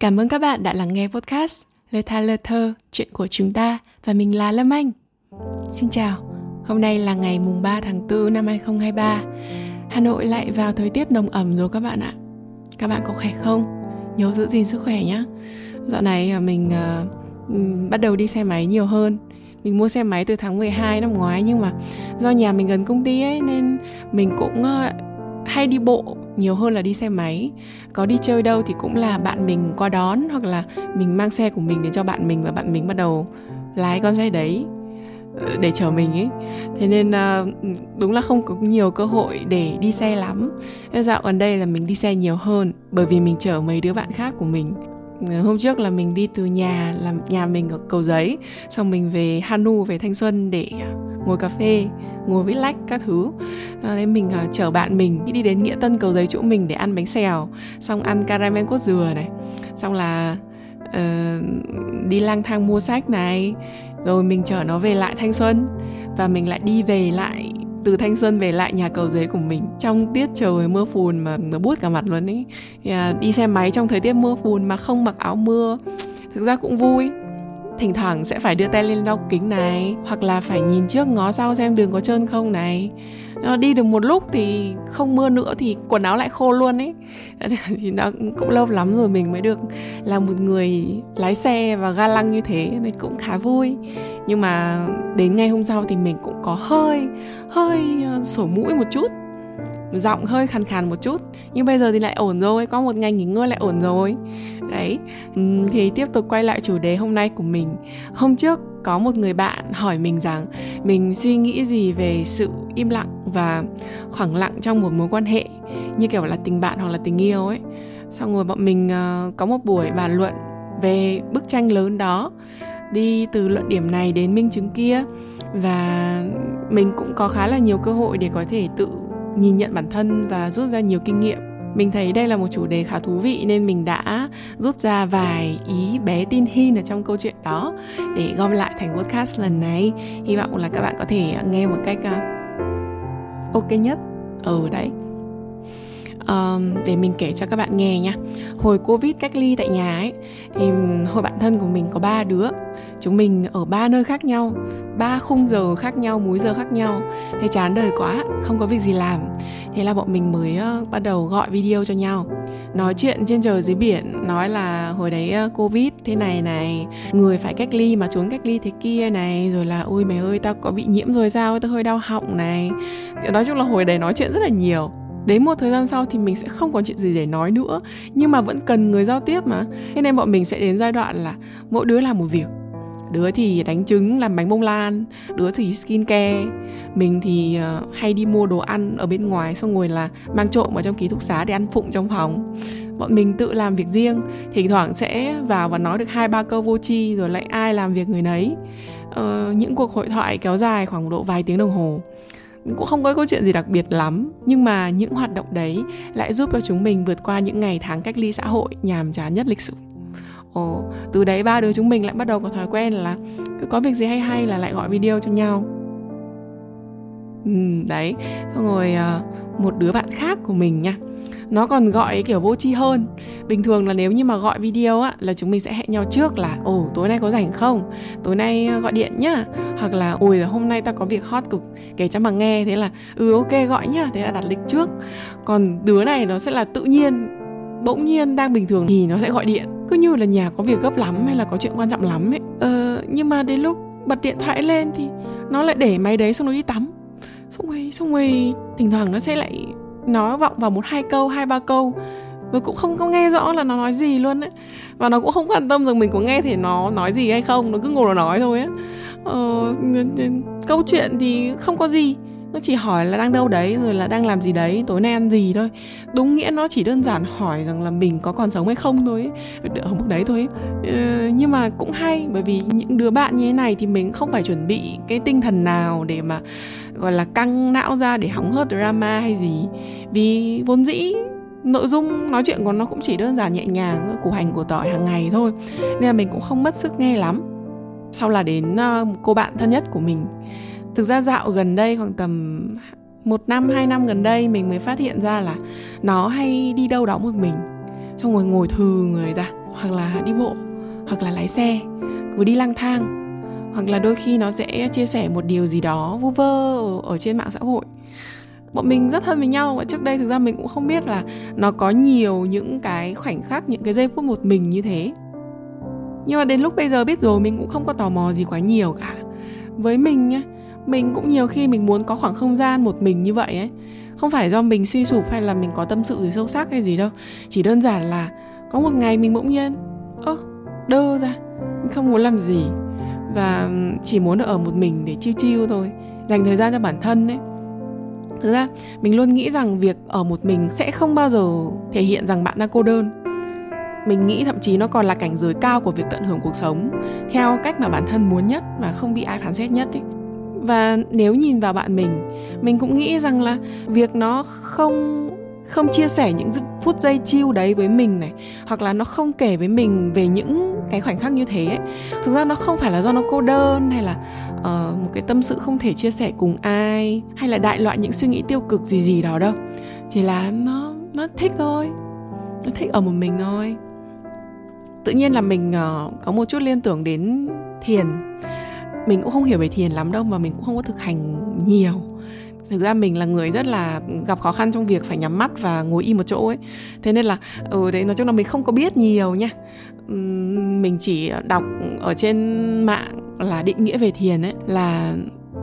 Cảm ơn các bạn đã lắng nghe podcast lê tha lơ thơ, chuyện của chúng ta và mình là Lâm Anh. Xin chào, hôm nay là ngày mùng 3 tháng 4 năm 2023. Hà Nội lại vào thời tiết nồng ẩm rồi các bạn ạ. Các bạn có khỏe không? Nhớ giữ gìn sức khỏe nhé. Dạo này à, mình uh, bắt đầu đi xe máy nhiều hơn mình mua xe máy từ tháng 12 năm ngoái nhưng mà do nhà mình gần công ty ấy nên mình cũng uh, hay đi bộ nhiều hơn là đi xe máy. Có đi chơi đâu thì cũng là bạn mình qua đón hoặc là mình mang xe của mình đến cho bạn mình và bạn mình bắt đầu lái con xe đấy ờ, để chở mình ấy. Thế nên ờ, đúng là không có nhiều cơ hội để đi xe lắm. Dạo gần đây là mình đi xe nhiều hơn bởi vì mình chở mấy đứa bạn khác của mình. Ờ, hôm trước là mình đi từ nhà, làm nhà mình ở cầu giấy, xong mình về hanu, về thanh xuân để ngồi cà phê ngồi với lách các thứ. Ờ, nên mình uh, chở bạn mình đi đến nghĩa tân cầu giấy chỗ mình để ăn bánh xèo xong ăn caramel cốt dừa này xong là uh, đi lang thang mua sách này rồi mình chở nó về lại thanh xuân và mình lại đi về lại từ thanh xuân về lại nhà cầu giấy của mình. Trong tiết trời mưa phùn mà nó buốt cả mặt luôn ấy. Đi xe máy trong thời tiết mưa phùn mà không mặc áo mưa. Thực ra cũng vui thỉnh thoảng sẽ phải đưa tay lên lau kính này, hoặc là phải nhìn trước ngó sau xem đường có trơn không này. Ờ, đi được một lúc thì không mưa nữa thì quần áo lại khô luôn ấy. Thì nó cũng lâu lắm rồi mình mới được là một người lái xe và ga lăng như thế nên cũng khá vui. Nhưng mà đến ngày hôm sau thì mình cũng có hơi hơi ờ, sổ mũi một chút giọng hơi khàn khàn một chút, nhưng bây giờ thì lại ổn rồi, có một ngày nghỉ ngơi lại ổn rồi. Đấy thì tiếp tục quay lại chủ đề hôm nay của mình. Hôm trước có một người bạn hỏi mình rằng mình suy nghĩ gì về sự im lặng và khoảng lặng trong một mối quan hệ, như kiểu là tình bạn hoặc là tình yêu ấy. Xong rồi bọn mình ờ, có một buổi bàn luận về bức tranh lớn đó, đi từ luận điểm này đến minh chứng kia. Và mình cũng có khá là nhiều cơ hội để có thể tự nhìn nhận bản thân và rút ra nhiều kinh nghiệm. Mình thấy đây là một chủ đề khá thú vị nên mình đã rút ra vài ý bé tin hin ở trong câu chuyện đó để gom lại thành podcast lần này. Hy vọng là các bạn có thể nghe một cách ờ, ok nhất. Ở ừ, đấy um, để mình kể cho các bạn nghe nha hồi covid cách ly tại nhà ấy thì hồi bạn thân của mình có ba đứa. Chúng mình ở ba nơi khác nhau ba khung giờ khác nhau múi giờ khác nhau. Thế chán đời quá không có việc gì làm. Thế là bọn mình mới uh, bắt đầu gọi video cho nhau. Nói chuyện trên trời dưới biển nói là hồi đấy covid thế này này người phải cách ly mà trốn cách ly thế kia này rồi là ôi mày ơi tao có bị nhiễm rồi sao? Tao hơi đau họng này. Nói chung là hồi đấy nói chuyện rất là nhiều đến một thời gian sau thì mình sẽ không có chuyện gì để nói nữa. Nhưng mà vẫn cần người giao tiếp mà. Thế nên bọn mình sẽ đến giai đoạn là mỗi đứa làm một việc. Đứa thì đánh trứng làm bánh bông lan. Đứa thì skin care mình thì ờ, hay đi mua đồ ăn ở bên ngoài xong rồi là mang trộm vào trong ký túc xá để ăn phụng trong phòng. Bọn mình tự làm việc riêng. Thỉnh thoảng sẽ vào và nói được hai ba câu vô tri rồi lại ai làm việc người nấy. Ờ, những cuộc hội thoại kéo dài khoảng độ vài tiếng đồng hồ cũng không có câu chuyện gì đặc biệt lắm nhưng mà những hoạt động đấy lại giúp cho chúng mình vượt qua những ngày tháng cách ly xã hội nhàm chán nhất lịch sử. Ồ, từ đấy ba đứa chúng mình lại bắt đầu có thói quen là cứ có việc gì hay hay là lại gọi video cho nhau. Ừ, đấy. Xong rồi ờ, một đứa bạn khác của mình nha nó còn gọi kiểu vô tri hơn. Bình thường là nếu như mà gọi video á là chúng mình sẽ hẹn nhau trước là ồ tối nay có rảnh không? Tối nay ờ, gọi điện nhá. Hoặc là ôi hôm nay ta có việc hot cực kể cho mà nghe. Thế là ừ ok gọi nhá. Thế là đặt lịch trước. Còn đứa này nó sẽ là tự nhiên bỗng nhiên đang bình thường thì nó sẽ gọi điện. Cứ như là nhà có việc gấp lắm hay là có chuyện quan trọng lắm ấy. Ờ, nhưng mà đến lúc bật điện thoại lên thì nó lại để máy đấy xong nó đi tắm. Xong rồi xong rồi thỉnh thoảng nó sẽ lại nó vọng vào một hai câu hai ba câu. Rồi cũng không có nghe rõ là nó nói gì luôn ấy. Và nó cũng không quan tâm rằng mình có nghe thì nó nói gì hay không. Nó cứ ngồi nó nói thôi á ờ, câu chuyện thì không có gì nó chỉ hỏi là đang đâu đấy rồi là đang làm gì đấy tối nay ăn gì thôi. Đúng nghĩa nó chỉ đơn giản hỏi rằng là mình có còn sống hay không thôi ở mức đấy thôi ừ, nhưng mà cũng hay bởi vì những đứa bạn như thế này thì mình không phải chuẩn bị cái tinh thần nào để mà gọi là căng não ra để hóng hớt drama hay gì. Vì vốn dĩ nội dung nói chuyện của nó cũng chỉ đơn giản nhẹ nhàng củ hành của tỏi hàng ngày thôi. Nên là mình cũng không mất sức nghe lắm. Sau là đến uh, cô bạn thân nhất của mình thực ra dạo gần đây khoảng tầm một năm, hai năm gần đây mình mới phát hiện ra là nó hay đi đâu đó một mình. Xong rồi ngồi thừ người ra, hoặc là đi bộ, hoặc là lái xe, cứ đi lang thang. Hoặc là đôi khi nó sẽ chia sẻ một điều gì đó vu vơ ở trên mạng xã hội. Bọn mình rất thân với nhau và trước đây thực ra mình cũng không biết là nó có nhiều những cái khoảnh khắc, những cái giây phút một mình như thế. Nhưng mà đến lúc bây giờ biết rồi, mình cũng không có tò mò gì quá nhiều cả. Với mình nhá mình cũng nhiều khi mình muốn có khoảng không gian một mình như vậy ấy. Không phải do mình suy sụp hay là mình có tâm sự gì sâu sắc hay gì đâu. Chỉ đơn giản là có một ngày mình bỗng nhiên, ơ, đơ ra, mình không muốn làm gì. Và chỉ muốn được ở một mình để chiêu chiêu thôi, dành thời gian cho bản thân ấy. Thực ra, mình luôn nghĩ rằng việc ở một mình sẽ không bao giờ thể hiện rằng bạn đang cô đơn. Mình nghĩ thậm chí nó còn là cảnh giới cao của việc tận hưởng cuộc sống, theo cách mà bản thân muốn nhất mà không bị ai phán xét nhất ấy và nếu nhìn vào bạn mình mình cũng nghĩ rằng là việc nó không không chia sẻ những phút giây chiêu đấy với mình này hoặc là nó không kể với mình về những cái khoảnh khắc như thế ấy. thực ra nó không phải là do nó cô đơn hay là uh, một cái tâm sự không thể chia sẻ cùng ai hay là đại loại những suy nghĩ tiêu cực gì gì đó đâu chỉ là nó nó thích thôi nó thích ở một mình thôi tự nhiên là mình uh, có một chút liên tưởng đến thiền mình cũng không hiểu về thiền lắm đâu mà mình cũng không có thực hành nhiều. Thực ra mình là người rất là gặp khó khăn trong việc phải nhắm mắt và ngồi im một chỗ ấy. Thế nên là ừ đấy, nói chung là mình không có biết nhiều nha. Mình chỉ đọc ở trên mạng là định nghĩa về thiền ấy, là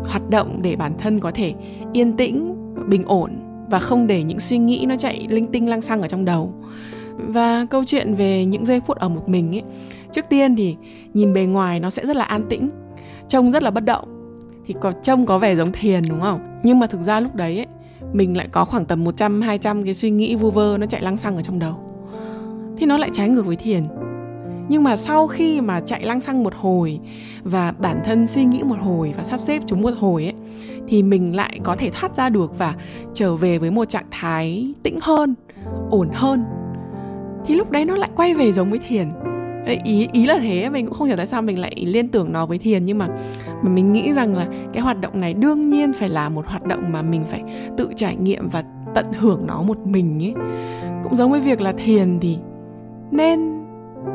hoạt động để bản thân có thể yên tĩnh, bình ổn và không để những suy nghĩ nó chạy linh tinh lăng xăng ở trong đầu. Và câu chuyện về những giây phút ở một mình ấy, trước tiên thì nhìn bề ngoài nó sẽ rất là an tĩnh trông rất là bất động thì có trông có vẻ giống thiền đúng không nhưng mà thực ra lúc đấy ấy, mình lại có khoảng tầm 100 200 cái suy nghĩ vu vơ nó chạy lăng xăng ở trong đầu. Thì nó lại trái ngược với thiền. Nhưng mà sau khi mà chạy lăng xăng một hồi và bản thân suy nghĩ một hồi và sắp xếp chúng một hồi ấy thì mình lại có thể thoát ra được và trở về với một trạng thái tĩnh hơn, ổn hơn. Thì lúc đấy nó lại quay về giống với thiền ý ý là thế, mình cũng không hiểu tại sao mình lại liên tưởng nó với thiền, nhưng mà mà mình nghĩ rằng là cái hoạt động này đương nhiên phải là một hoạt động mà mình phải tự trải nghiệm và tận hưởng nó một mình ấy. Cũng giống với việc là thiền thì nên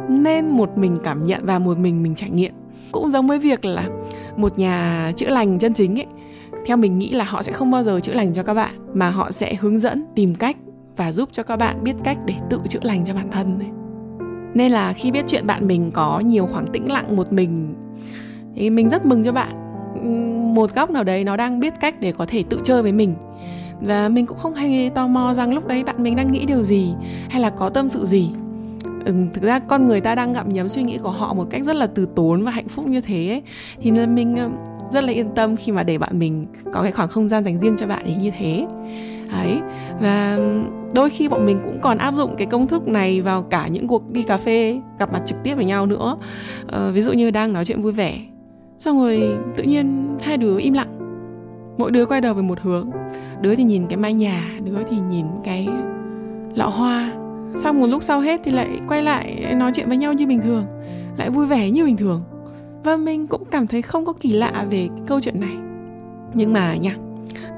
nên một mình cảm nhận và một mình mình trải nghiệm. Cũng giống với việc là một nhà chữa lành chân chính ấy, theo mình nghĩ là họ sẽ không bao giờ chữa lành cho các bạn, mà họ sẽ hướng dẫn, tìm cách và giúp cho các bạn biết cách để tự chữa lành cho bản thân ấy nên là khi biết chuyện bạn mình có nhiều khoảng tĩnh lặng một mình thì mình rất mừng cho bạn. Một góc nào đấy nó đang biết cách để có thể tự chơi với mình. Và mình cũng không hay tò mò rằng lúc đấy bạn mình đang nghĩ điều gì hay là có tâm sự gì. Ừ, thực ra con người ta đang ngậm nhấm suy nghĩ của họ một cách rất là từ tốn và hạnh phúc như thế ấy. thì là mình rất là yên tâm khi mà để bạn mình có cái khoảng không gian dành riêng cho bạn ấy như thế đấy. Và đôi khi bọn mình cũng còn áp dụng cái công thức này vào cả những cuộc đi cà phê gặp mặt trực tiếp với nhau nữa. Ờ, ví dụ như đang nói chuyện vui vẻ xong rồi tự nhiên hai đứa im lặng. Mỗi đứa quay đầu về một hướng. Đứa thì nhìn cái mái nhà đứa thì nhìn cái lọ hoa. Xong một lúc sau hết thì lại quay lại nói chuyện với nhau như bình thường lại vui vẻ như bình thường. Và mình cũng cảm thấy không có kỳ lạ về cái câu chuyện này. Nhưng mà nha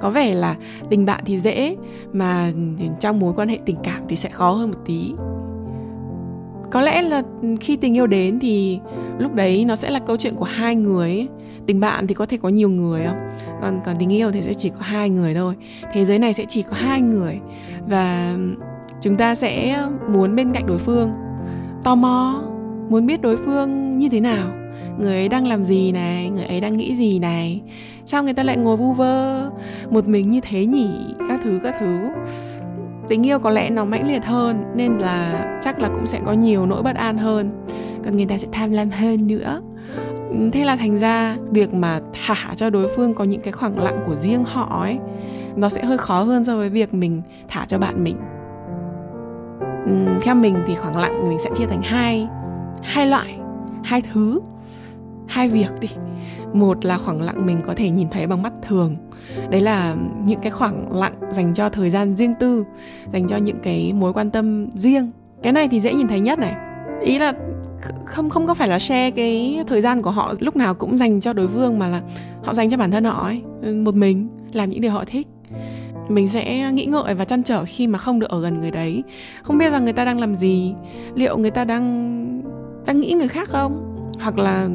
có vẻ là tình bạn thì dễ, mà trong mối quan hệ tình cảm thì sẽ khó hơn một tí. Có lẽ là khi tình yêu đến thì lúc đấy nó sẽ là câu chuyện của hai người tình bạn thì có thể có nhiều người không? Còn còn tình yêu thì sẽ chỉ có hai người thôi. Thế giới này sẽ chỉ có hai người. Và chúng ta sẽ muốn bên cạnh đối phương. Tò mò muốn biết đối phương như thế nào người ấy đang làm gì này? Người ấy đang nghĩ gì này? Sao người ta lại ngồi vu vơ? Một mình như thế nhỉ? Các thứ các thứ. Tình yêu có lẽ nó mãnh liệt hơn, nên là chắc là cũng sẽ có nhiều nỗi bất an hơn. Còn người ta sẽ tham lam hơn nữa. Thế là thành ra, việc mà thả cho đối phương có những cái khoảng lặng của riêng họ ấy, nó sẽ hơi khó hơn so với việc mình thả cho bạn mình. Theo mình thì khoảng lặng mình sẽ chia thành hai hai loại, hai thứ hai việc đi. Một là khoảng lặng mình có thể nhìn thấy bằng mắt thường. Đấy là những cái khoảng lặng dành cho thời gian riêng tư, dành cho những cái mối quan tâm riêng. Cái này thì dễ nhìn thấy nhất này. Ý là không không có phải là share cái thời gian của họ lúc nào cũng dành cho đối phương mà là họ dành cho bản thân họ ấy, một mình, làm những điều họ thích. Mình sẽ nghĩ ngợi và chăn trở khi mà không được ở gần người đấy. Không biết là người ta đang làm gì? Liệu người ta đang đang nghĩ người khác không? Hoặc là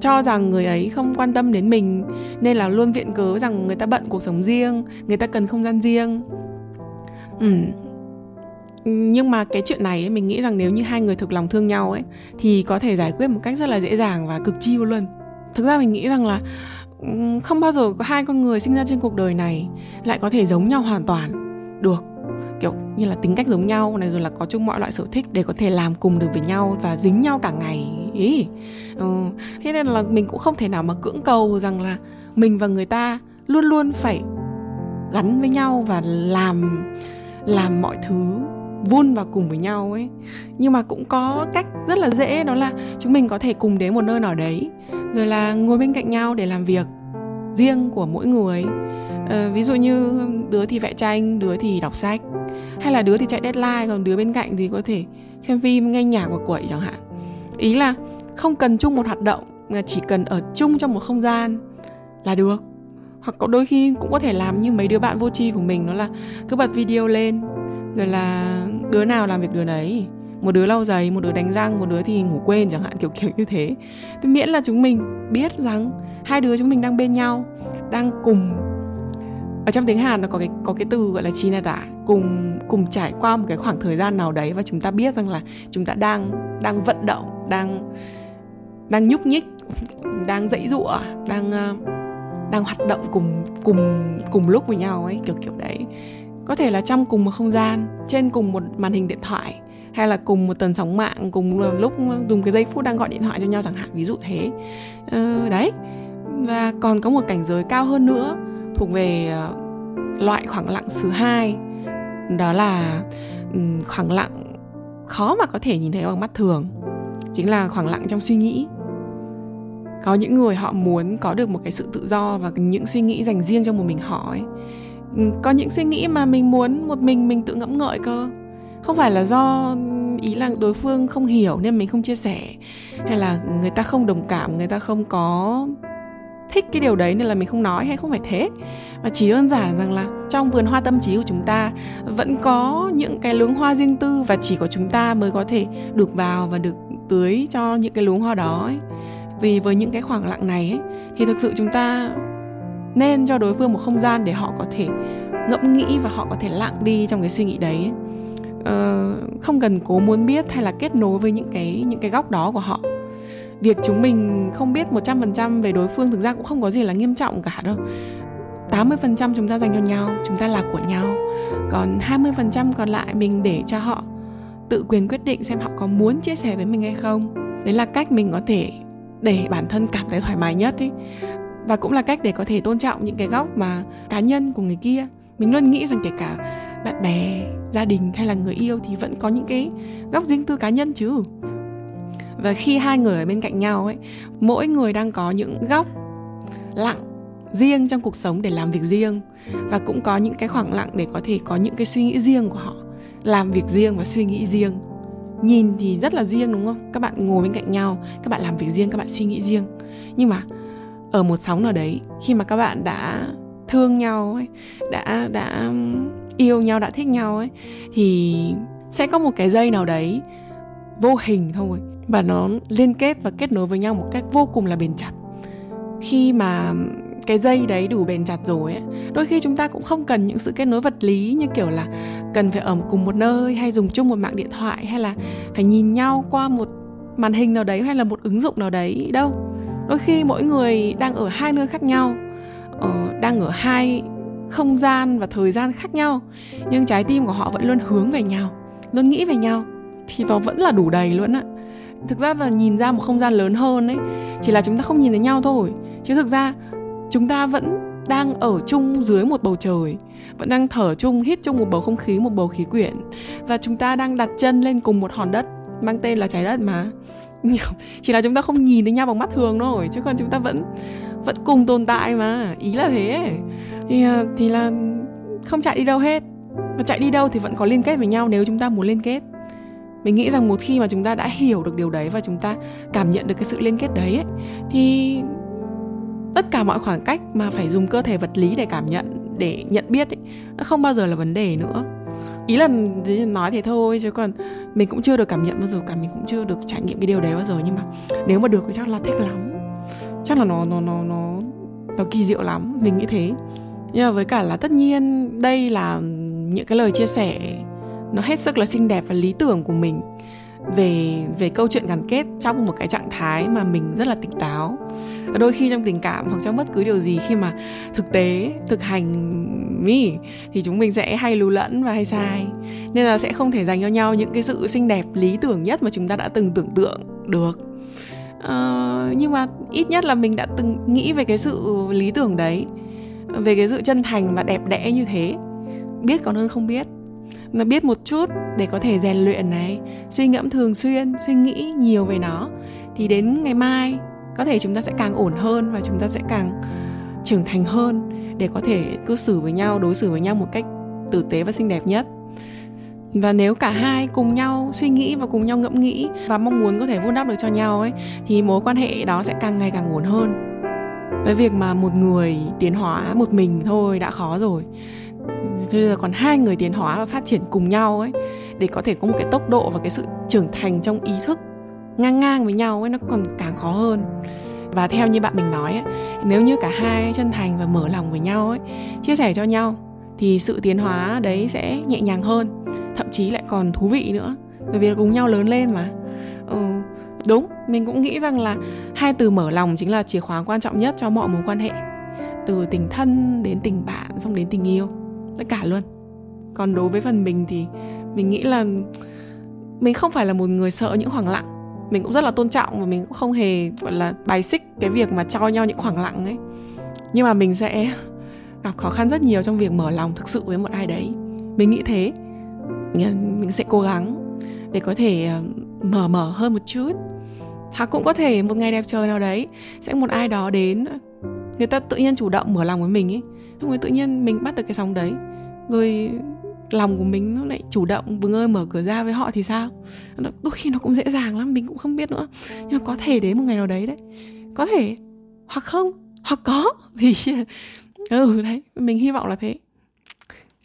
cho rằng người ấy không quan tâm đến mình nên là luôn viện cớ rằng người ta bận cuộc sống riêng người ta cần không gian riêng. Ừ nhưng mà cái chuyện này ấy, mình nghĩ rằng nếu như hai người thực lòng thương nhau ấy thì có thể giải quyết một cách rất là dễ dàng và cực chiêu luôn. Thực ra mình nghĩ rằng là không bao giờ có hai con người sinh ra trên cuộc đời này lại có thể giống nhau hoàn toàn được. Kiểu như là tính cách giống nhau này rồi là có chung mọi loại sở thích để có thể làm cùng được với nhau và dính nhau cả ngày ý. Ừ. thế nên là mình cũng không thể nào mà cưỡng cầu rằng là mình và người ta luôn luôn phải gắn với nhau và làm làm mọi thứ vun vào cùng với nhau ấy. Nhưng mà cũng có cách rất là dễ đó là chúng mình có thể cùng đến một nơi nào đấy rồi là ngồi bên cạnh nhau để làm việc riêng của mỗi người. Ờ, ví dụ như đứa thì vẽ tranh đứa thì đọc sách hay là đứa thì chạy deadline còn đứa bên cạnh thì có thể xem phim nghe nhạc và quậy chẳng hạn ý là không cần chung một hoạt động, mà chỉ cần ở chung trong một không gian là được. Hoặc có đôi khi cũng có thể làm như mấy đứa bạn vô tri của mình nó là cứ bật video lên, rồi là đứa nào làm việc đứa đấy một đứa lau giày, một đứa đánh răng, một đứa thì ngủ quên chẳng hạn, kiểu kiểu như thế. Thì miễn là chúng mình biết rằng hai đứa chúng mình đang bên nhau, đang cùng, ở trong tiếng Hàn nó có cái có cái từ gọi là chi tả cùng cùng trải qua một cái khoảng thời gian nào đấy và chúng ta biết rằng là chúng ta đang đang vận động đang đang nhúc nhích đang dãy dụa đang ờ, đang hoạt động cùng cùng cùng lúc với nhau ấy kiểu kiểu đấy. Có thể là trong cùng một không gian trên cùng một màn hình điện thoại hay là cùng một tần sóng mạng cùng lúc dùng cái giây phút đang gọi điện thoại cho nhau chẳng hạn ví dụ thế. Ờ, đấy. Và còn có một cảnh giới cao hơn nữa thuộc về ờ, loại khoảng lặng thứ hai. Đó là khoảng lặng khó mà có thể nhìn thấy bằng mắt thường chính là khoảng lặng trong suy nghĩ. Có những người họ muốn có được một cái sự tự do và những suy nghĩ dành riêng cho một mình họ ấy. Ừ, có những suy nghĩ mà mình muốn một mình mình tự ngẫm ngợi cơ. Không phải là do ý là đối phương không hiểu nên mình không chia sẻ, hay là người ta không đồng cảm, người ta không có thích cái điều đấy nên là mình không nói hay không phải thế. Mà chỉ đơn giản rằng là trong vườn hoa tâm trí của chúng ta vẫn có những cái luống hoa riêng tư và chỉ có chúng ta mới có thể được vào và được tưới cho những cái luống hoa đó ấy. vì với những cái khoảng lặng này ấy, thì thực sự chúng ta nên cho đối phương một không gian để họ có thể ngẫm nghĩ và họ có thể lặng đi trong cái suy nghĩ đấy uh, không cần cố muốn biết hay là kết nối với những cái những cái góc đó của họ việc chúng mình không biết 100% về đối phương thực ra cũng không có gì là nghiêm trọng cả đâu. 80% chúng ta dành cho nhau, chúng ta là của nhau. Còn 20% còn lại mình để cho họ tự quyền quyết định xem họ có muốn chia sẻ với mình hay không. Đấy là cách mình có thể để bản thân cảm thấy thoải mái nhất ấy. Và cũng là cách để có thể tôn trọng những cái góc mà cá nhân của người kia. Mình luôn nghĩ rằng kể cả bạn bè gia đình hay là người yêu thì vẫn có những cái góc riêng tư cá nhân chứ và khi hai người ở bên cạnh nhau ấy, mỗi người đang có những góc lặng riêng trong cuộc sống để làm việc riêng. Và cũng có những cái khoảng lặng để có thể có những cái suy nghĩ riêng của họ. Làm việc riêng và suy nghĩ riêng. Nhìn thì rất là riêng, đúng không? Các bạn ngồi bên cạnh nhau, các bạn làm việc riêng, các bạn suy nghĩ riêng. Nhưng mà ở một sóng nào đấy, khi mà các bạn đã thương nhau ấy, đã đã yêu nhau, đã thích nhau ấy, thì sẽ có một cái dây nào đấy vô hình thôi và nó liên kết và kết nối với nhau một cách vô cùng là bền chặt. Khi mà cái dây đấy đủ bền chặt rồi ấy, đôi khi chúng ta cũng không cần những sự kết nối vật lý như kiểu là cần phải ở cùng một nơi hay dùng chung một mạng điện thoại hay là phải nhìn nhau qua một màn hình nào đấy hay là một ứng dụng nào đấy đâu. Đôi khi mỗi người đang ở hai nơi khác nhau ờ, đang ở hai không gian và thời gian khác nhau, nhưng trái tim của họ vẫn luôn hướng về nhau, luôn nghĩ về nhau, thì nó vẫn là đủ đầy luôn á thực ra là nhìn ra một không gian lớn hơn ấy chỉ là chúng ta không nhìn thấy nhau thôi. Chứ thực ra chúng ta vẫn đang ở chung dưới một bầu trời vẫn đang thở chung hít chung một bầu không khí một bầu khí quyển và chúng ta đang đặt chân lên cùng một hòn đất mang tên là trái đất mà. Chỉ là chúng ta không nhìn thấy nhau bằng mắt thường thôi chứ còn chúng ta vẫn vẫn cùng tồn tại mà. Ý là thế thì, à, thì là không chạy đi đâu hết. Và chạy đi đâu thì vẫn có liên kết với nhau nếu chúng ta muốn liên kết mình nghĩ rằng một khi mà chúng ta đã hiểu được điều đấy và chúng ta cảm nhận được cái sự liên kết đấy ấy, thì tất cả mọi khoảng cách mà phải dùng cơ thể vật lý để cảm nhận để nhận biết ấy, nó không bao giờ là vấn đề nữa. Ý là nói thế thôi chứ còn mình cũng chưa được cảm nhận bao giờ cả mình cũng chưa được trải nghiệm cái điều đấy bao giờ. Nhưng mà nếu mà được thì chắc là thích lắm. Chắc là nó nó nó nó nó kỳ diệu lắm mình nghĩ thế. Nhưng mà với cả là tất nhiên đây là những cái lời chia sẻ nó hết sức là xinh đẹp và lý tưởng của mình. Về về câu chuyện gắn kết trong một cái trạng thái mà mình rất là tỉnh táo. Đôi khi trong tình cảm hoặc trong bất cứ điều gì khi mà thực tế thực hành mi thì chúng mình sẽ hay lù lẫn và hay sai. Nên là sẽ không thể dành cho nhau những cái sự xinh đẹp lý tưởng nhất mà chúng ta đã từng tưởng tượng được. Ờ, nhưng mà ít nhất là mình đã từng nghĩ về cái sự lý tưởng đấy về cái sự chân thành và đẹp đẽ như thế. Biết còn hơn không biết nó biết một chút để có thể rèn luyện này, suy ngẫm thường xuyên, suy nghĩ nhiều về nó. Thì đến ngày mai, có thể chúng ta sẽ càng ổn hơn và chúng ta sẽ càng trưởng thành hơn để có thể cư xử với nhau, đối xử với nhau một cách tử tế và xinh đẹp nhất. Và nếu cả hai cùng nhau suy nghĩ và cùng nhau ngẫm nghĩ và mong muốn có thể vun đắp được cho nhau ấy, thì mối quan hệ đó sẽ càng ngày càng ổn hơn. Với việc mà một người tiến hóa một mình thôi đã khó rồi bây giờ còn hai người tiến hóa và phát triển cùng nhau ấy để có thể có một cái tốc độ và cái sự trưởng thành trong ý thức ngang ngang với nhau ấy nó còn càng khó hơn. Và theo như bạn mình nói ấy, nếu như cả hai chân thành và mở lòng với nhau ấy chia sẻ cho nhau thì sự tiến hóa đấy sẽ nhẹ nhàng hơn thậm chí lại còn thú vị nữa bởi vì cùng nhau lớn lên mà. Ừ, đúng mình cũng nghĩ rằng là hai từ mở lòng chính là chìa khóa quan trọng nhất cho mọi mối quan hệ từ tình thân đến tình bạn xong đến tình yêu tất cả luôn. Còn đối với phần mình thì mình nghĩ là mình không phải là một người sợ những khoảng lặng. Mình cũng rất là tôn trọng và mình cũng không hề, gọi là, bài xích cái việc mà cho nhau những khoảng lặng ấy. Nhưng mà mình sẽ gặp khó khăn rất nhiều trong việc mở lòng thực sự với một ai đấy. Mình nghĩ thế. Mình sẽ cố gắng để có thể ờ, mở mở hơn một chút. Hoặc cũng có thể một ngày đẹp trời nào đấy, sẽ một ai đó đến, người ta tự nhiên chủ động mở lòng với mình ấy xong rồi tự nhiên mình bắt được cái sóng đấy rồi lòng của mình nó lại chủ động bừng ơi mở cửa ra với họ thì sao đôi khi nó cũng dễ dàng lắm mình cũng không biết nữa nhưng mà có thể đến một ngày nào đấy đấy có thể hoặc không hoặc có thì ừ đấy mình hy vọng là thế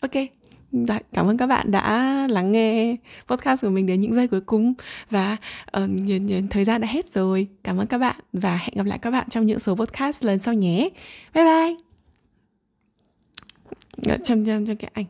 ok Đấy, cảm ơn các bạn đã lắng nghe podcast của mình đến những giây cuối cùng và uh, thời gian đã hết rồi. Cảm ơn các bạn và hẹn gặp lại các bạn trong những số podcast lần sau nhé. Bye bye. Chăm chăm cho cái ảnh.